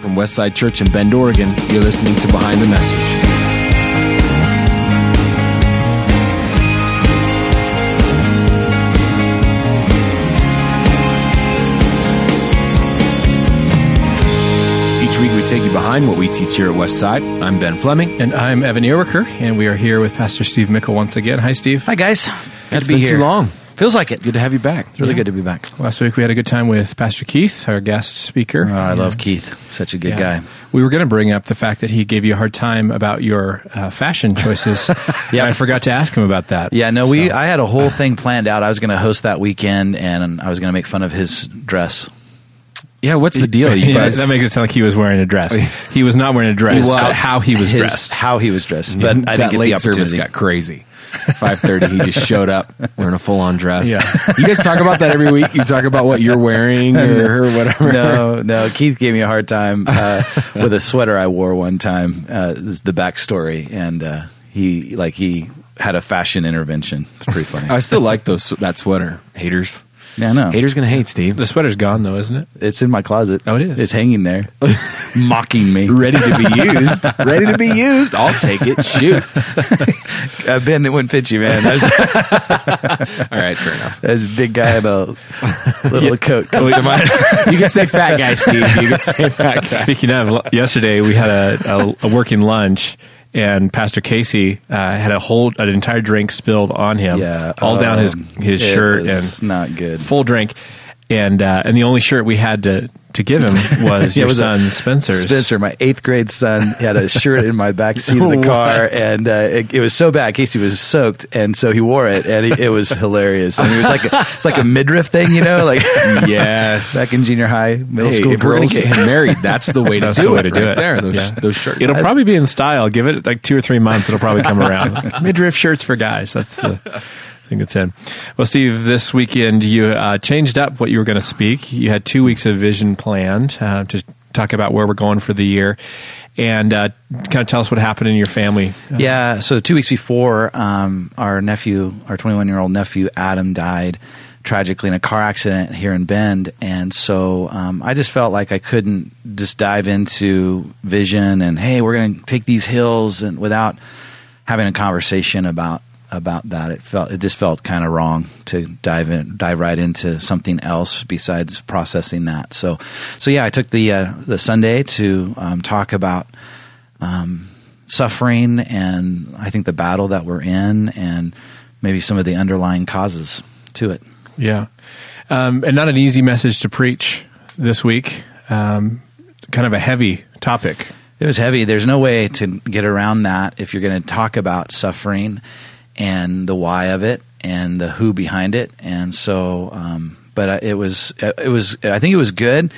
From Westside Church in Bend, Oregon, you're listening to Behind the Message. Each week we take you behind what we teach here at Westside. I'm Ben Fleming. And I'm Evan Earwicker, and we are here with Pastor Steve Mickel once again. Hi, Steve. Hi, guys. Good It's to be been here. too long. Feels like it. Good to have you back. It's really good to be back. Last week we had a good time with Pastor Keith, our guest speaker. Oh, I love Keith. Such a good Yeah. guy. We were going to bring up the fact that he gave you a hard time about your uh, fashion choices. yeah, I forgot to ask him about that. Yeah, no, we. I had a whole thing planned out. I was going to host that weekend, and I was going to make fun of his dress. Yeah, what's the deal? You Yeah, guys, that makes it sound like he was wearing a dress. He was not wearing a dress. He was. How- he was His- dressed. How he was dressed, but I get late the service got crazy. Five thirty, he just showed up wearing a full on dress. Yeah. you guys talk about that every week. You talk about what you're wearing or, or whatever. no, no. Keith gave me a hard time uh, with a sweater I wore one time. Uh, this is the backstory, and uh, he like he had a fashion intervention. It's pretty funny. I still like those that sweater. Haters, yeah, no. haters gonna hate Steve. the sweater's gone, though, isn't it? It's in my closet. Oh, it is? It's hanging there, mocking me. Ready to be used. Ready to be used. I'll take it. Shoot. Uh, ben, it wouldn't fit you, man. Was, All right, fair enough. There's a big guy in a little coat comes to mind. You can say fat guy, Steve. You can say fat guy. Speaking of, yesterday we had a, a, a working lunch, and Pastor Casey uh, had a whole an entire drink spilled on him, Yeah, all down his um, his shirt and not good. full drink, and uh, and the only shirt we had to to give him was Yeah, your was son Spencer's. Spencer, my eighth grade son, had a shirt in my back seat of the car, and uh, it, it was so bad. Casey was soaked, and so he wore it, and he, it was hilarious. And it was like a, it's like a midriff thing, you know, like Yes. back in junior high, middle Hey, school if we're gonna girls. get him married, that's the way to That's do the way it. to do right it. There, those Yeah. those shirts. It'll probably be in style. Give it like two or three months. It'll probably come around. Midriff shirts for guys. That's the thing it's in. Well, Steve, this weekend you uh, changed up what you were going to speak. You had two weeks of vision planned uh, to talk about where we're going for the year, and uh, kind of tell us what happened in your family. Yeah, so two weeks before, um, our nephew, our 21 year old nephew, Adam, died tragically in a car accident here in Bend. And so um, I just felt like I couldn't just dive into vision and, hey, we're going to take these hills and without having a conversation about about that it felt it just felt kind of wrong to dive in dive right into something else besides processing that so so yeah i took the uh, the sunday to um, talk about um, suffering and I think the battle that we're in and maybe some of the underlying causes to it. Yeah, um, and not an easy message to preach this week. Um, kind of a heavy topic. It was heavy. There's no way to get around that if you're going to talk about suffering and the why of it and the who behind it. And so, um, but uh, it was, it was, I think it was good.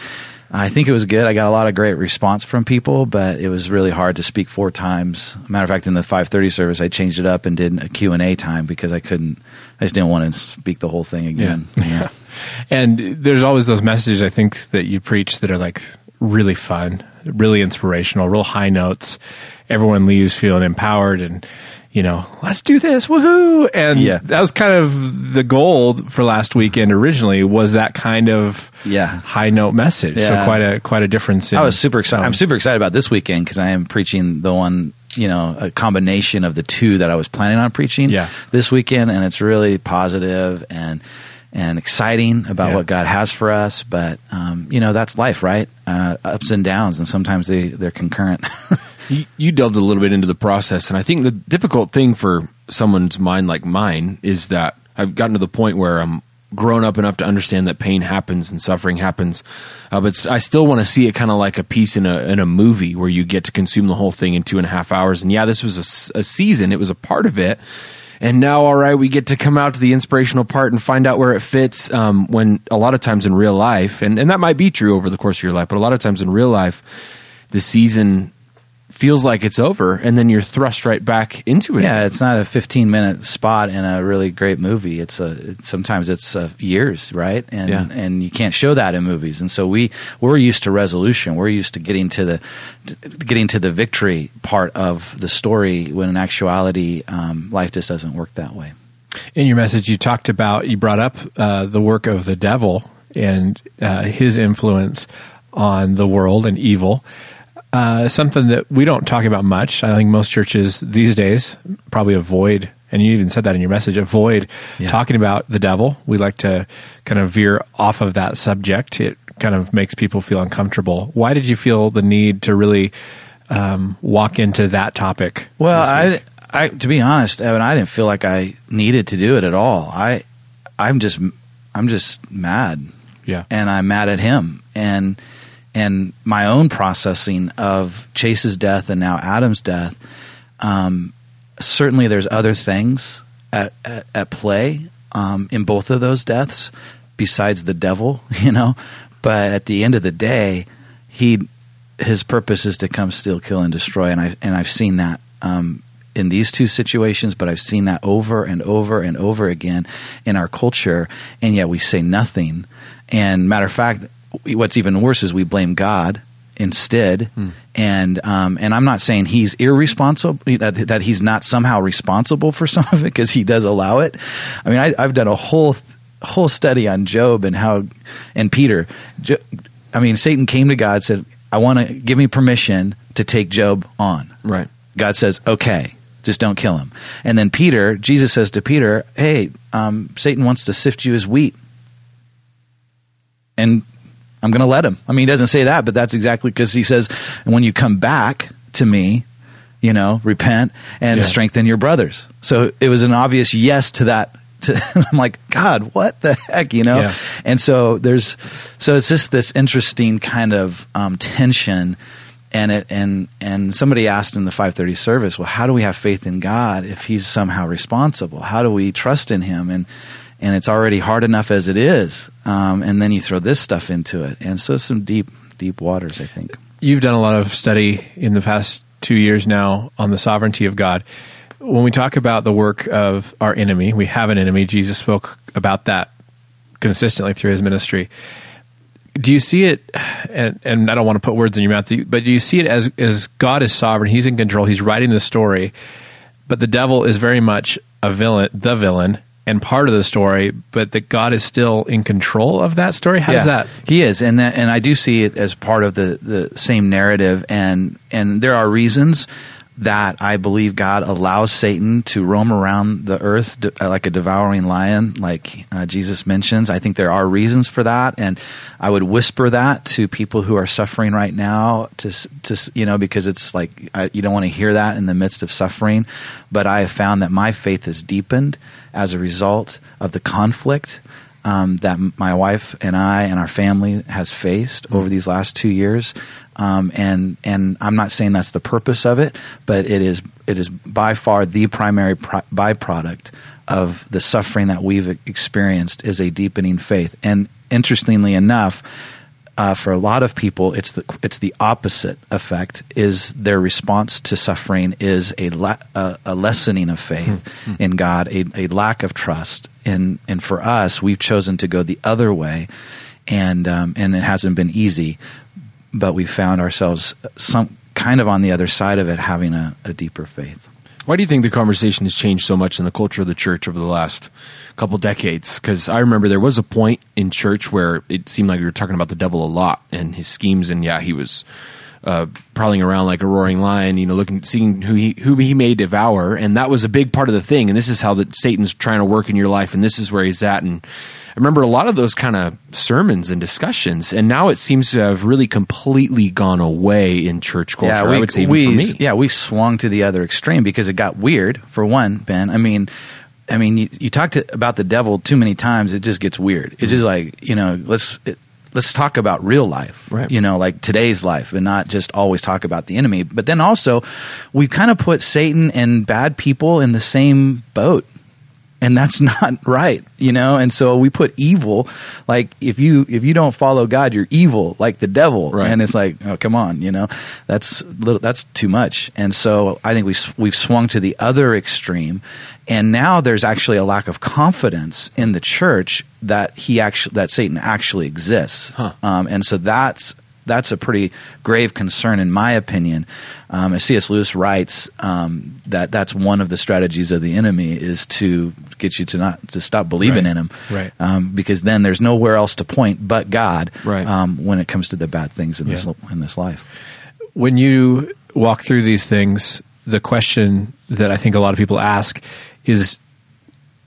I think it was good. I got a lot of great response from people, but it was really hard to speak four times. Matter of fact, in the 5:30 service, I changed it up and did a Q and A time because I couldn't. I just didn't want to speak the whole thing again. Yeah. And there's always those messages I think that you preach that are like really fun, really inspirational, real high notes. Everyone leaves feeling empowered and you know, let's do this, woohoo! And Yeah. that was kind of the goal for last weekend. Originally, was that kind of Yeah. high note message. So quite a quite a difference. In, I was super excited. um, I'm super excited about this weekend because I am preaching the one, you know, a combination of the two that I was planning on preaching Yeah. this weekend, and it's really positive and and exciting about Yeah. what God has for us. But um, you know, that's life, right? Uh, ups and downs, and sometimes they they're concurrent. You, you delved a little bit into the process, and I think the difficult thing for someone's mind like mine is that I've gotten to the point where I'm grown up enough to understand that pain happens and suffering happens, uh, but st- I still want to see it kind of like a piece in a in a movie where you get to consume the whole thing in two and a half hours. And yeah, this was a season; it was a part of it. And now, all right, we get to come out to the inspirational part and find out where it fits. Um, when a lot of times in real life, and, and that might be true over the course of your life, but a lot of times in real life, the season feels like it's over, and then you're thrust right back into it. yeah, it's not a 15 minute spot in a really great movie. It's a it, sometimes it's uh, years, right? And Yeah. and you can't show that in movies. And so we we're used to resolution. We're used to getting to the to getting to the victory part of the story. When in actuality, um, life just doesn't work that way. in your message, you talked about you brought up uh, the work of the devil and uh, his influence on the world and evil. Uh, something that we don't talk about much. I think most churches these days probably avoid, and you even said that in your message, avoid Yeah. talking about the devil. We like to kind of veer off of that subject. It kind of makes people feel uncomfortable. Why did you feel the need to really um, walk into that topic? Well. I, I, to be honest, Evan, I didn't feel like I needed to do it at all. I, I'm just, I'm just mad, yeah, and I'm mad at him, and and my own processing of Chase's death and now Adam's death. Um, certainly, there's other things at at, at play um, in both of those deaths besides the devil, you know. But at the end of the day, he his purpose is to come steal, kill, and destroy, and I and I've seen that um, in these two situations, but I've seen that over and over and over again in our culture, and yet we say nothing. And matter of fact, what's even worse is we blame God instead. And um, and I'm not saying he's irresponsible that, that he's not somehow responsible for some of it because he does allow it. I mean, I, I've done a whole whole study on Job and how and Peter. Jo, I mean, Satan came to God and said, "I want to give me permission to take Job on." Right. God says, "Okay." Just don't kill him. And then Peter, Jesus says to Peter, "Hey, um, Satan wants to sift you as wheat, and I'm going to let him." I mean, he doesn't say that, but that's exactly because he says, "And when you come back to me, you know, repent and Yeah. strengthen your brothers." So it was an obvious yes to that. To, I'm like, God, what the heck, you know? Yeah. And so there's, so it's just this interesting kind of um, tension, and it and and somebody asked in the 5:30 service, well, how do we have faith in God if He's somehow responsible? How do we trust in Him? And and it's already hard enough as it is, um, and then you throw this stuff into it, and so some deep deep waters, I think. You've done a lot of study in the past two years now on the sovereignty of God. When we talk about the work of our enemy, we have an enemy. Jesus spoke about that consistently through his ministry. Do you see it, and, and I don't want to put words in your mouth, but do you see it as, as God is sovereign? He's in control. He's writing the story, but the devil is very much a villain, the villain, and part of the story, but that God is still in control of that story? How does that? He is, and that, and I do see it as part of the the same narrative, and and there are reasons that I believe God allows Satan to roam around the earth de- like a devouring lion, like uh, Jesus mentions. I think there are reasons for that, and I would whisper that to people who are suffering right now, to to you know, because it's like I, you don't want to hear that in the midst of suffering. But I have found that my faith has deepened as a result of the conflict um, that my wife and I and our family has faced over these last two years. Um, and and I'm not saying that's the purpose of it, but it is it is by far the primary pro- byproduct of the suffering that we've experienced is a deepening faith. And interestingly enough, uh, for a lot of people, it's the it's the opposite effect. Is their response to suffering is a la- a, a lessening of faith in God, a, a lack of trust, and and for us, we've chosen to go the other way, and um, and it hasn't been easy, but we found ourselves some kind of on the other side of it, having a, a deeper faith. Why do you think the conversation has changed so much in the culture of the church over the last couple decades? Because I remember there was a point in church where it seemed like we were talking about the devil a lot and his schemes, and yeah, he was uh, prowling around like a roaring lion, you know, looking, seeing who he who he may devour, and that was a big part of the thing. And this is how that Satan's trying to work in your life, and this is where he's at. And I remember a lot of those kind of sermons and discussions, and now it seems to have really completely gone away in church culture. I would say even we, for me. Yeah, we swung to the other extreme because it got weird. For one, Ben, I mean, I mean, you, you talk to, about the devil too many times, it just gets weird. It's just like you know, let's it, let's talk about real life, Right. You know, like today's life, and not just always talk about the enemy. But then also, we kind of put Satan and bad people in the same boat and that's not right you know? And so we put evil like if you if you don't follow god you're evil like the devil. Right. and it's like oh come on you know? That's little that's too much. And so i think we we've swung to the other extreme. And now there's actually a lack of confidence in the church that he actually that satan actually exists. Huh. um, and so that's that's a pretty grave concern, in my opinion. Um, as C.S. Lewis writes, um, that that's one of the strategies of the enemy is to get you to not to stop believing Right. in him, Right. Um, because then there's nowhere else to point but God, Right. Um, when it comes to the bad things in this in this life. when you walk through these things, the question that I think a lot of people ask is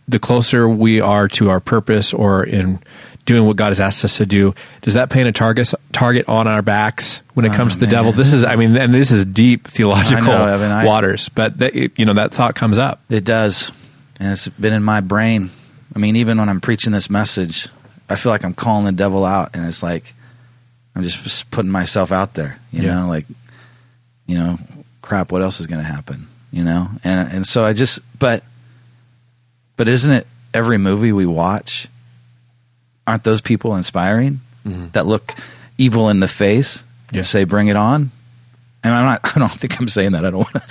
the closer we are to our purpose or in doing what God has asked us to do, does that paint a target target on our backs when it Oh, comes to the devil? This is, I mean, and this is deep theological know, Evan, I- waters, but that, you know that thought comes up. It does. And it's been in my brain. I mean, even when I'm preaching this message, I feel like I'm calling the devil out and it's like I'm just, just putting myself out there, you Yeah. know, like you know, crap, what else is going to happen, you know? And and so I just but but isn't it every movie we watch aren't those people inspiring mm-hmm. that look evil in the face Yeah. and say bring it on? And I'm not I don't think I'm saying that. I don't want to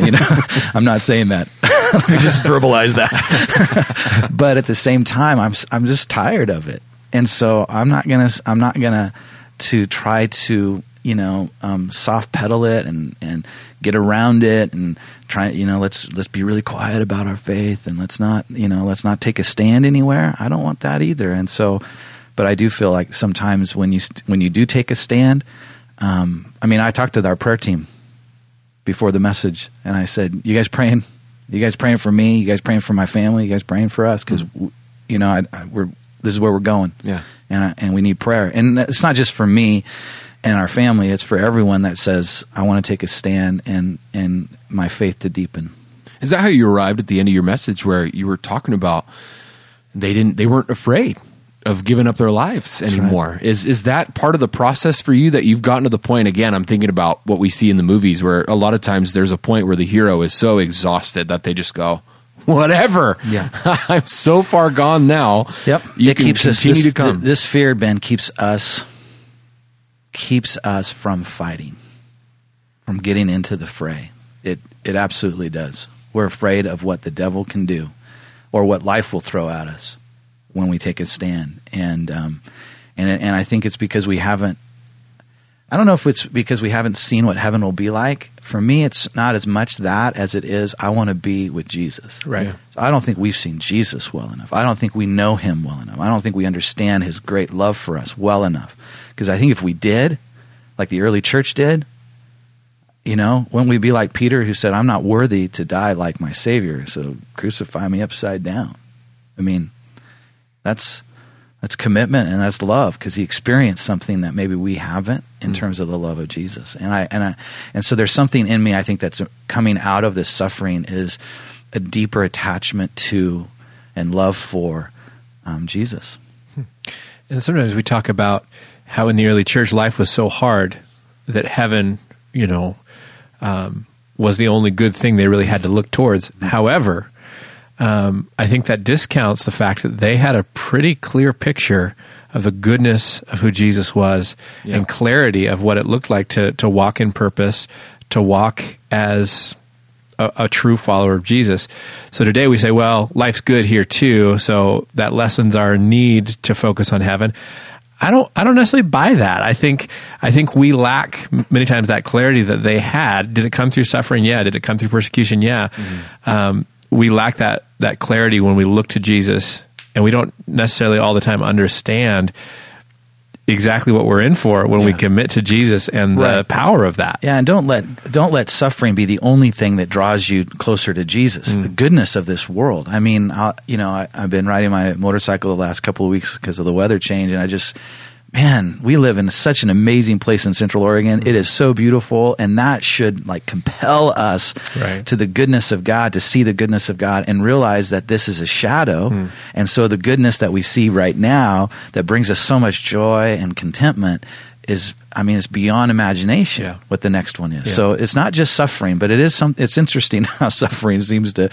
you know, I'm not saying that. Let me just verbalize that. but at the same time, I'm I'm just tired of it, and so I'm not gonna I'm not gonna to try to you know um, soft pedal it and and get around it and try you know let's let's be really quiet about our faith and let's not you know let's not take a stand anywhere. I don't want that either, and so. But I do feel like sometimes when you st- when you do take a stand, um, I mean, I talked to our prayer team before the message, and I said, "You guys praying? You guys praying for me? You guys praying for my family? You guys praying for us? Because you know, I, I, we're this is where we're going, Yeah. and I, and we need prayer. And it's not just for me and our family; it's for everyone that says, "I want to take a stand and and my faith to deepen." Is that how you arrived at the end of your message where you were talking about they didn't they weren't afraid of giving up their lives anymore? Is is that part of the process for you that you've gotten to the point again I'm thinking about what we see in the movies where a lot of times there's a point where the hero is so exhausted that they just go whatever. Yeah. I'm so far gone now. Yep, You it keeps us this. This fear, Ben, keeps us keeps us from fighting, from getting into the fray. It it absolutely does. We're afraid of what the devil can do, or what life will throw at us when we take a stand. And um, and and I think it's because we haven't. I don't know if it's because we haven't seen what heaven will be like. For me, it's not as much that as it is I want to be with Jesus. Right. Yeah. So I don't think we've seen Jesus well enough. I don't think we know him well enough. I don't think we understand his great love for us well enough. Because I think if we did, like the early church did, you know, wouldn't we be like Peter who said, I'm not worthy to die like my Savior, so crucify me upside down? I mean, that's that's commitment and that's love because he experienced something that maybe we haven't in terms of the love of Jesus. And I and I and so there's something in me I think that's coming out of this suffering is a deeper attachment to and love for um, Jesus. And sometimes we talk about how in the early church life was so hard that heaven, you know, um, was the only good thing they really had to look towards. However, um, I think that discounts the fact that they had a pretty clear picture of the goodness of who Jesus was Yeah. and clarity of what it looked like to to walk in purpose, to walk as a, a true follower of Jesus. So today we say, well, life's good here too, so that lessens our need to focus on heaven. I don't. I don't necessarily buy that. I think. I think we lack many times that clarity that they had. Did it come through suffering? Yeah. Did it come through persecution? Yeah. Um, we lack that that clarity when we look to Jesus, and we don't necessarily all the time understand exactly what we're in for when we commit to Jesus and the power of that. Yeah, and don't let don't let suffering be the only thing that draws you closer to Jesus. The mm. goodness of this world. I mean, i you know, I, I've been riding my motorcycle the last couple of weeks because of the weather change, and I just, man, we live in such an amazing place in Central Oregon. It is so beautiful, and that should like compel us Right. to the goodness of God, to see the goodness of God, and realize that this is a shadow, and so the goodness that we see right now that brings us so much joy and contentment is I mean it's beyond imagination Yeah. what the next one is. Yeah. So it's not just suffering, but it is some it's interesting how suffering seems to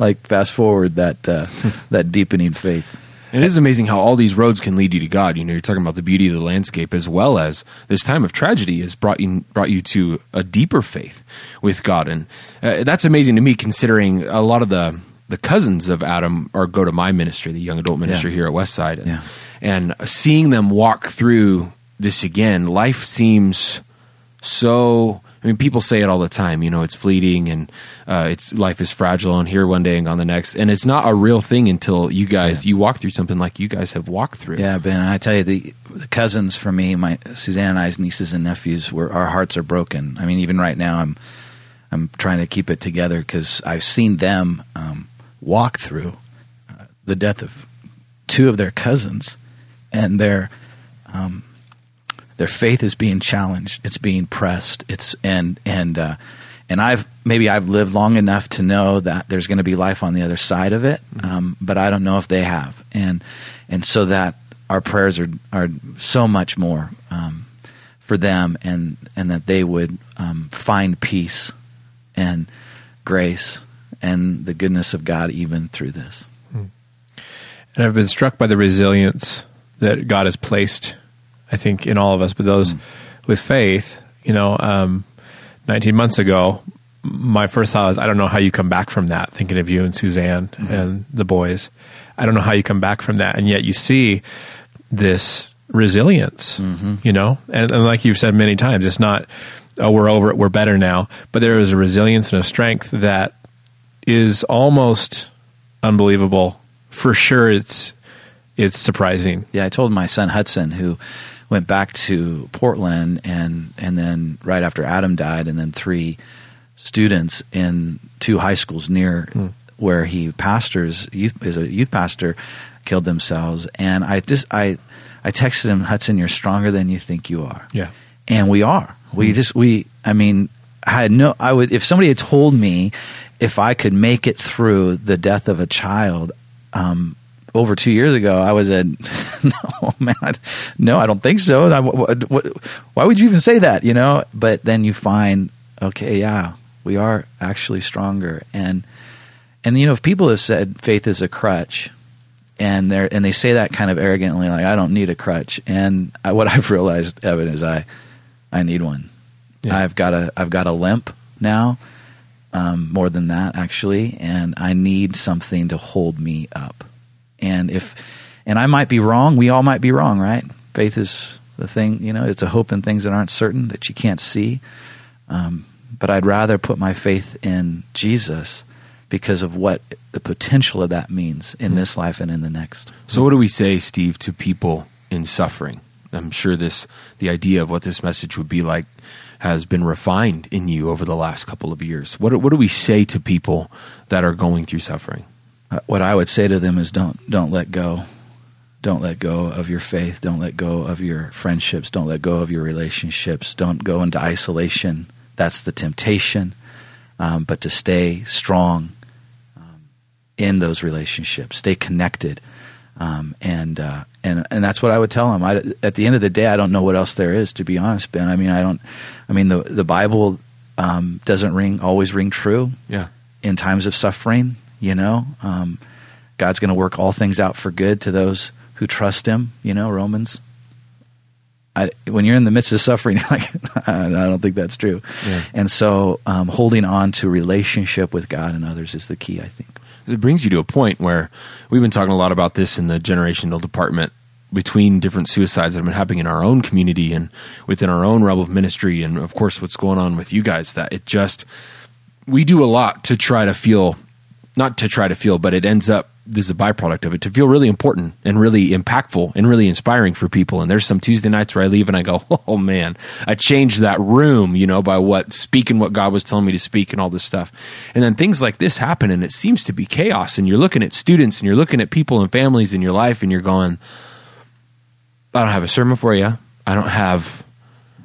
like fast forward that uh, that deepening faith. It is amazing how all these roads can lead you to God. You know, you're talking about the beauty of the landscape as well as this time of tragedy has brought you brought you to a deeper faith with God, and uh, that's amazing to me considering a lot of the the cousins of Adam are go to my ministry, the young adult ministry Yeah. here at Westside, and, Yeah. and seeing them walk through this again. Life seems so. I mean, people say it all the time. You know, it's fleeting and uh, it's life is fragile, and here one day and gone the next. And it's not a real thing until you guys you walk through something like you guys have walked through. Yeah, Ben, and I tell you, the, the cousins for me, my Suzanne and I's nieces and nephews, were our hearts are broken. I mean, even right now, I'm I'm trying to keep it together because I've seen them um, walk through uh, the death of two of their cousins, and their um, their faith is being challenged. It's being pressed. It's and and uh, and I've maybe I've lived long enough to know that there's going to be life on the other side of it, mm-hmm. um, but I don't know if they have, and and so that our prayers are are so much more um, for them, and and that they would um, find peace and grace and the goodness of God even through this. Hmm. And I've been struck by the resilience that God has placed, I think, in all of us, but those mm. with faith. You know, um, 19 months ago, my first thought was, I don't know how you come back from that, thinking of you and Suzanne mm-hmm. and the boys. I don't know how you come back from that. And yet you see this resilience, mm-hmm. you know? And, and like you've said many times, it's not oh, we're over it, we're better now. But there is a resilience and a strength that is almost unbelievable. For sure, it's it's surprising. Yeah, I told my son Hudson, who went back to Portland, and and then right after Adam died, and then three students in two high schools near mm. where he pastors youth is a youth pastor killed themselves, and I just I I texted him Hudson, you're stronger than you think you are. Yeah, and we are. We hmm. just we. I mean, I had no. I would if somebody had told me if I could make it through the death of a child. Um, over two years ago, I was at no man, no, I don't think so. I, what, what, why would you even say that? You know, but then you find, okay, yeah, we are actually stronger, and and you know, if people have said faith is a crutch, and they and they say that kind of arrogantly, like I don't need a crutch, and I, what I've realized, Evan, is I I need one. Yeah. I've got a I've got a limp now, um, more than that actually, and I need something to hold me up. And if and I might be wrong, we all might be wrong, right? Faith is the thing, you know, it's a hope in things that aren't certain that you can't see. Um, but I'd rather put my faith in Jesus because of what the potential of that means in this life and in the next. So, what do we say, Steve, to people in suffering? I'm sure this the idea of what this message would be like has been refined in you over the last couple of years. What what do we say to people that are going through suffering? What I would say to them is don't don't let go. Don't let go of your faith. Don't let go of your friendships. Don't let go of your relationships. Don't go into isolation. That's the temptation. Um, but to stay strong um, in those relationships, stay connected, um, and uh, and and that's what I would tell them. I, at the end of the day, I don't know what else there is to be honest, Ben. I mean, I don't. I mean, the the Bible um, doesn't ring always ring true. Yeah. In times of suffering, you know, um, God's going to work all things out for good to those who trust Him. You know, Romans. I, when you're in the midst of suffering, like I don't think that's true. Yeah. And so, um, holding on to relationship with God and others is the key. I think it brings you to a point where we've been talking a lot about this in the generational department between different suicides that have been happening in our own community and within our own realm of ministry and of course what's going on with you guys that it just we do a lot to try to feel not to try to feel but it ends up this is a byproduct of it to feel really important and really impactful and really inspiring for people. And there's some Tuesday nights where I leave and I go, oh man, I changed that room, you know, by what speaking what God was telling me to speak and all this stuff. And then things like this happen and it seems to be chaos. And you're looking at students and you're looking at people and families in your life and you're going, I don't have a sermon for you. I don't have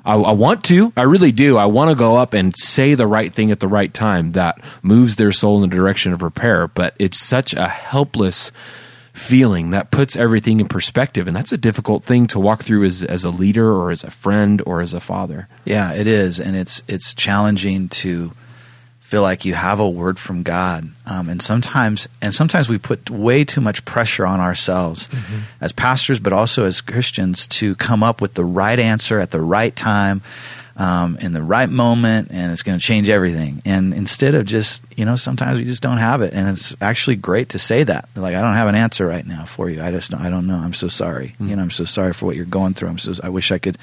I, I, want to. I really do. I want to go up and say the right thing at the right time that moves their soul in the direction of repair. But it's such a helpless feeling that puts everything in perspective. And that's a difficult thing to walk through as, as a leader or as a friend or as a father. Yeah, it is. And it's, it's challenging to feel like you have a word from God. Um, and sometimes, and sometimes we put way too much pressure on ourselves mm-hmm. as pastors, but also as Christians to come up with the right answer at the right time. Um, in the right moment, and it's going to change everything. And instead of just, you know, sometimes we just don't have it, and it's actually great to say that. Like, I don't have an answer right now for you. I just, don't, I don't know. I'm so sorry. Mm-hmm. You know, I'm so sorry for what you're going through. I'm so, I wish I could,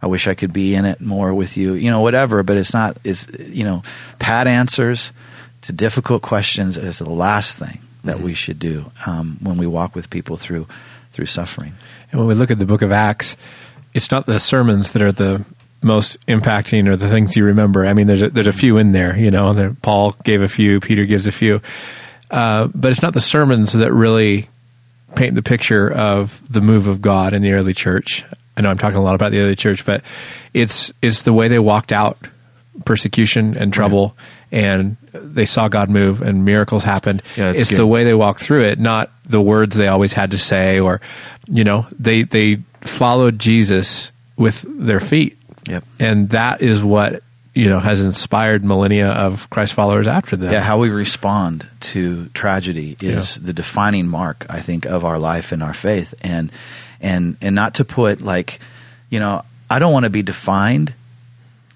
I wish I could be in it more with you. You know, whatever. But it's not. It's you know, pat answers to difficult questions is the last thing that mm-hmm. we should do um, when we walk with people through through suffering. And when we look at the Book of Acts, it's not the sermons that are the most impacting or the things you remember. I mean, there's a, there's a few in there. You know, there, Paul gave a few, Peter gives a few, uh, but it's not the sermons that really paint the picture of the move of God in the early church. I know I'm talking a lot about the early church, but it's it's the way they walked out persecution and trouble, right. and they saw God move and miracles happened. Yeah, it's good. the way they walked through it, not the words they always had to say, or you know, they they followed Jesus with their feet Yep. And that is what you know has inspired millennia of Christ followers after them. Yeah, how we respond to tragedy is yeah. the defining mark, I think, of our life and our faith. And and and not to put like, you know, I don't want to be defined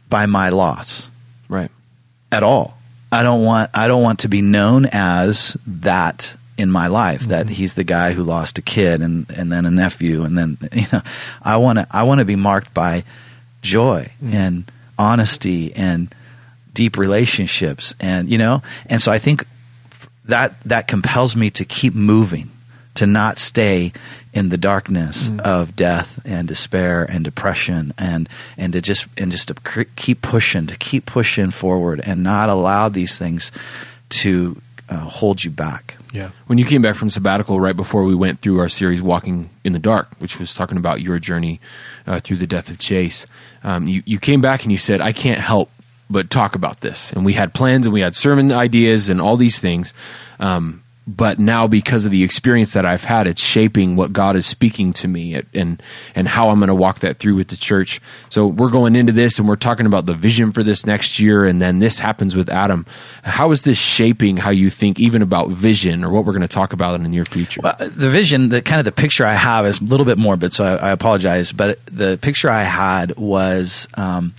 by my loss. Right. At all. I don't want I don't want to be known as that in my life mm-hmm. that he's the guy who lost a kid and and then a nephew and then you know I want to I want to be marked by joy and honesty and deep relationships and you know and so i think that that compels me to keep moving to not stay in the darkness mm. of death and despair and depression and and to just and just to keep pushing to keep pushing forward and not allow these things to uh, hold you back yeah. When you came back from sabbatical right before we went through our series Walking in the Dark, which was talking about your journey uh, through the death of Chase, um, you, you came back and you said, I can't help but talk about this. And we had plans and we had sermon ideas and all these things. Um, but now because of the experience that I've had, it's shaping what God is speaking to me and and how I'm going to walk that through with the church. So we're going into this and we're talking about the vision for this next year, and then this happens with Adam. How is this shaping how you think even about vision or what we're going to talk about in the near future? Well, the vision, the kind of the picture I have is a little bit morbid, so I, I apologize. But the picture I had was. Um,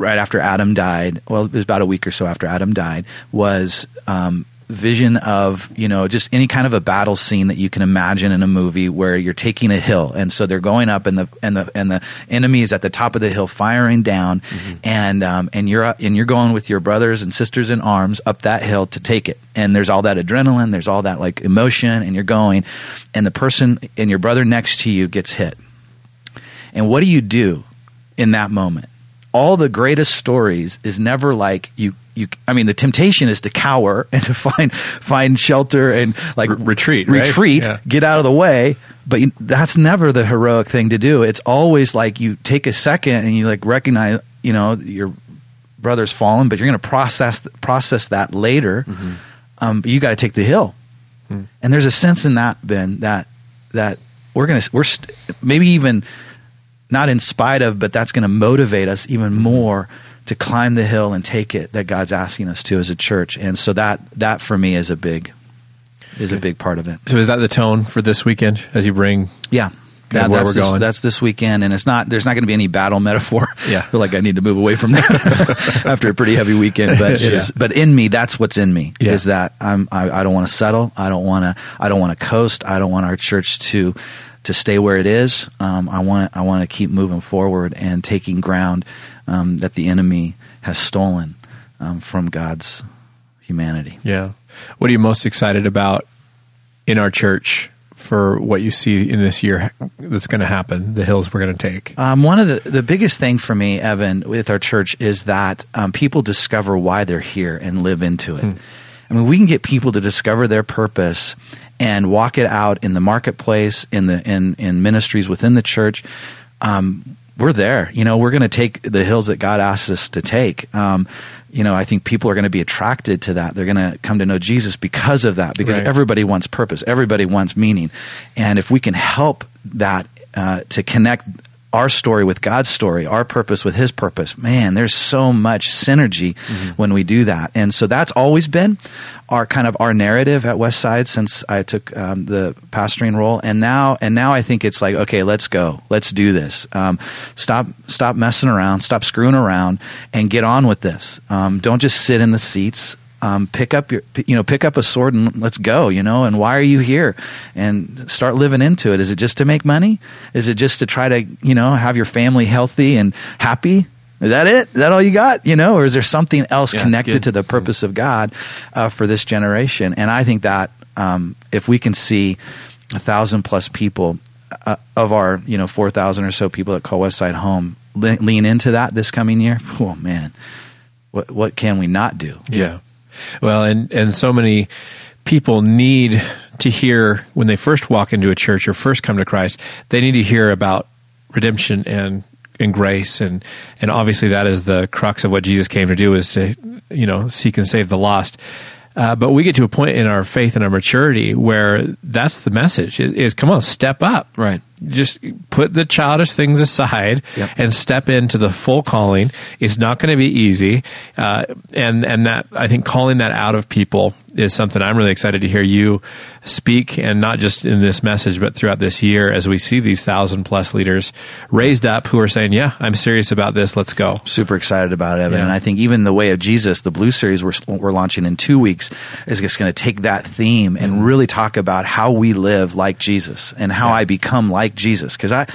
right after Adam died, well, it was about a week or so after Adam died, was um, vision of you know just any kind of a battle scene that you can imagine in a movie where you're taking a hill. And so they're going up and the and the and the enemy is at the top of the hill firing down. Mm-hmm. and um, and you're up, and you're going with your brothers and sisters in arms up that hill to take it. And there's all that adrenaline there's all that like emotion and you're going. And the person and your brother next to you gets hit. And what do you do in that moment? All the greatest stories is never like you you I mean the temptation is to cower and to find find shelter and like retreat retreat right? yeah. get out of the way but you, that's never the heroic thing to do it's always like you take a second and you like recognize you know your brother's fallen but you're going to process process that later mm-hmm. um, but you got to take the hill mm. and there's a sense in that Ben that that we're going to we're st- maybe even not in spite of but that's going to motivate us even mm-hmm. more to climb the hill and take it that God's asking us to as a church. And so that that for me is a big that's is good. a big part of it. So is that the tone for this weekend as you bring Yeah. That, that's, this, that's this weekend, and it's not. There's not going to be any battle metaphor. Yeah, I feel like I need to move away from that after a pretty heavy weekend. But yeah. but in me, that's what's in me yeah. is that I'm. I, I don't want to settle. I don't want to. I don't want to coast. I don't want our church to to stay where it is. Um, I want. I want to keep moving forward and taking ground um, that the enemy has stolen um, from God's humanity. Yeah. What are you most excited about in our church for what you see in this year that's going to happen, the hills we're going to take? Um, one of the, the biggest thing for me, Evan, with our church is that um, people discover why they're here and live into it. Hmm. I mean, we can get people to discover their purpose and walk it out in the marketplace, in the in in ministries within the church. Um, we're there. You know, we're going to take the hills that God asks us to take. Um, you know, I think people are going to be attracted to that. They're going to come to know Jesus because of that, because right. everybody wants purpose, everybody wants meaning. And if we can help that uh, to connect our story with God's story, our purpose with His purpose. Man, there's so much synergy mm-hmm. when we do that, and so that's always been our kind of our narrative at Westside since I took um, the pastoring role, and now and now I think it's like okay, let's go, let's do this. Um, stop stop messing around, stop screwing around, and get on with this. Um, don't just sit in the seats um, pick up your you know pick up a sword and let's go you know and why are you here? And start living into it. Is it just to make money? Is it just to try to you know have your family healthy and happy? Is that it? Is that all you got you know or is there something else yeah, connected to the purpose of god uh, for this generation? And i think that um, if we can see a thousand plus people uh, of our you know 4000 or so people that call westside home lean into that this coming year oh man what what can we not do? Yeah well, and and so many people need to hear when they first walk into a church or first come to Christ, they need to hear about redemption and and grace. And and obviously that is the crux of what Jesus came to do is to you know seek and save the lost. Uh, but we get to a point in our faith and our maturity where that's the message. Is, is come on step up. Right just put the childish things aside yep. and step into the full calling. It's not going to be easy, uh, and and that I think calling that out of people is something I'm really excited to hear you speak, and not just in this message, but throughout this year as we see these thousand plus leaders raised up who are saying, "Yeah, I'm serious about this. Let's go." Super excited about it, Evan. Yeah. And I think even the Way of Jesus, the Blue Series we're we're launching in two weeks, is just going to take that theme and mm-hmm. really talk about how we live like Jesus and how yeah. I become like Jesus. Because I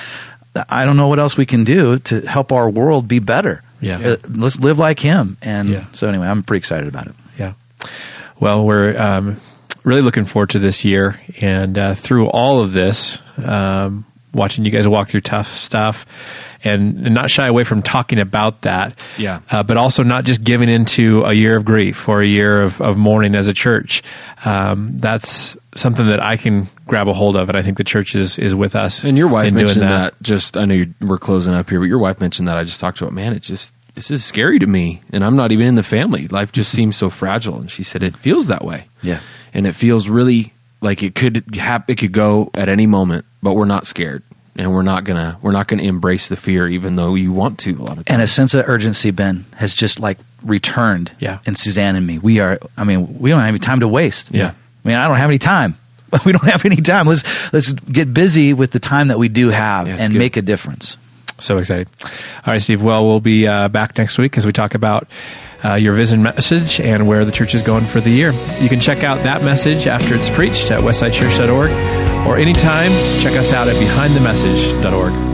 I don't know what else we can do to help our world be better. Yeah, uh, let's live like Him. And yeah. so anyway, I'm pretty excited about it. Yeah. Well, we're um, really looking forward to this year, and uh, through all of this, um, watching you guys walk through tough stuff, and, and not shy away from talking about that. Yeah. Uh, but also not just giving into a year of grief or a year of, of mourning as a church. Um, that's something that I can grab a hold of, and I think the church is is with us. And your wife mentioned that. that. Just I know you, we're closing up here, but your wife mentioned that. I just talked about. Man, it just this is scary to me and i'm not even in the family life just seems so fragile and she said it feels that way yeah and it feels really like it could hap- it could go at any moment but we're not scared and we're not gonna we're not gonna embrace the fear even though you want to a lot of times and a sense of urgency ben has just like returned yeah in suzanne and me we are i mean we don't have any time to waste yeah i mean i don't have any time we don't have any time let's let's get busy with the time that we do have yeah, and good. make a difference so excited. All right, Steve. Well, we'll be uh, back next week as we talk about uh, your vision message and where the church is going for the year. You can check out that message after it's preached at westsidechurch.org or anytime check us out at behindthemessage.org.